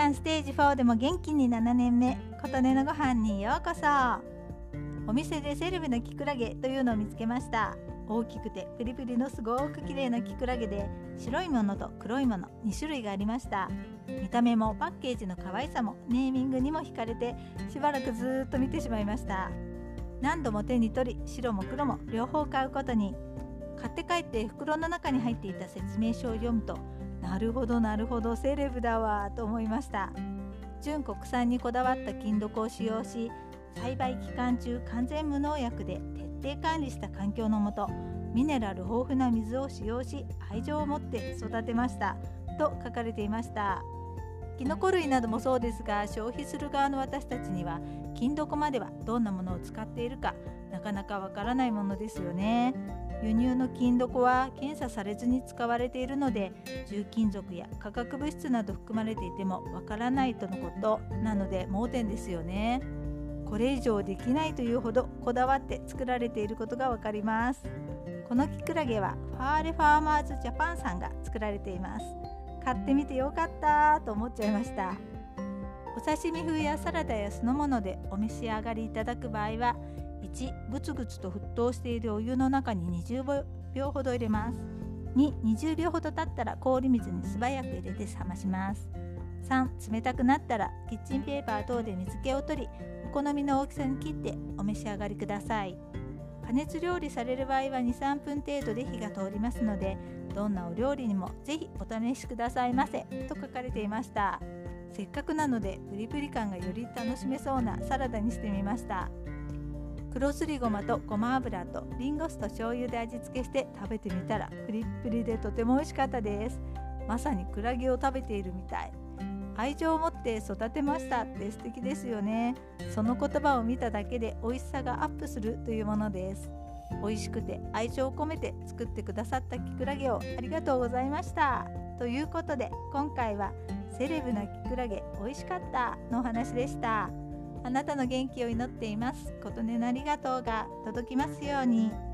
間ステージ4でも元気に7年目琴音のご飯にようこそ。お店でセレブなキクラゲというのを見つけました。大きくてプリプリのすごく綺麗なキクラゲで白いものと黒いもの2種類がありました。見た目もパッケージの可愛さもネーミングにも惹かれてしばらくずっと見てしまいました。何度も手に取り白も黒も両方買うことに。買って帰って袋の中に入っていた説明書を読むとなるほどなるほどセレブだわと思いました。純国産にこだわった金属を使用し栽培期間中完全無農薬で徹底管理した環境のもとミネラル豊富な水を使用し愛情を持って育てました。と書かれていました。キノコ類などもそうですが消費する側の私たちには金床まではどんなものを使っているかなかなかわからないものですよね。輸入の金床は検査されずに使われているので重金属や化学物質など含まれていてもわからないとのことなので盲点ですよね。これ以上できないというほどこだわって作られていることがわかります。このキクラゲはファーレファーマーズジャパンさんが作られています。買ってみてよかったと思っちゃいました。お刺身風やサラダや酢の物でお召し上がりいただく場合は1グツグツと沸騰しているお湯の中に20秒ほど入れます。2 20秒ほど経ったら氷水に素早く入れて冷まします。3冷たくなったらキッチンペーパー等で水気を取りお好みの大きさに切ってお召し上がりください。加熱料理される場合は23分程度で火が通りますのでどんなお料理にもぜひお試しくださいませと書かれていました。せっかくなのでプリプリ感がより楽しめそうなサラダにしてみました。黒すりごまとごま油とリンゴ酢と醤油で味付けして食べてみたらプリップリでとても美味しかったです。まさにクラゲを食べているみたい。愛情を持って育てましたって素敵ですよね。その言葉を見ただけで美味しさがアップするというものです。美味しくて愛情を込めて作ってくださったキクラゲをありがとうございました。ということで今回はセレブなキクラゲ美味しかったのお話でした。あなたの元気を祈っています。琴音のありがとうが届きますように。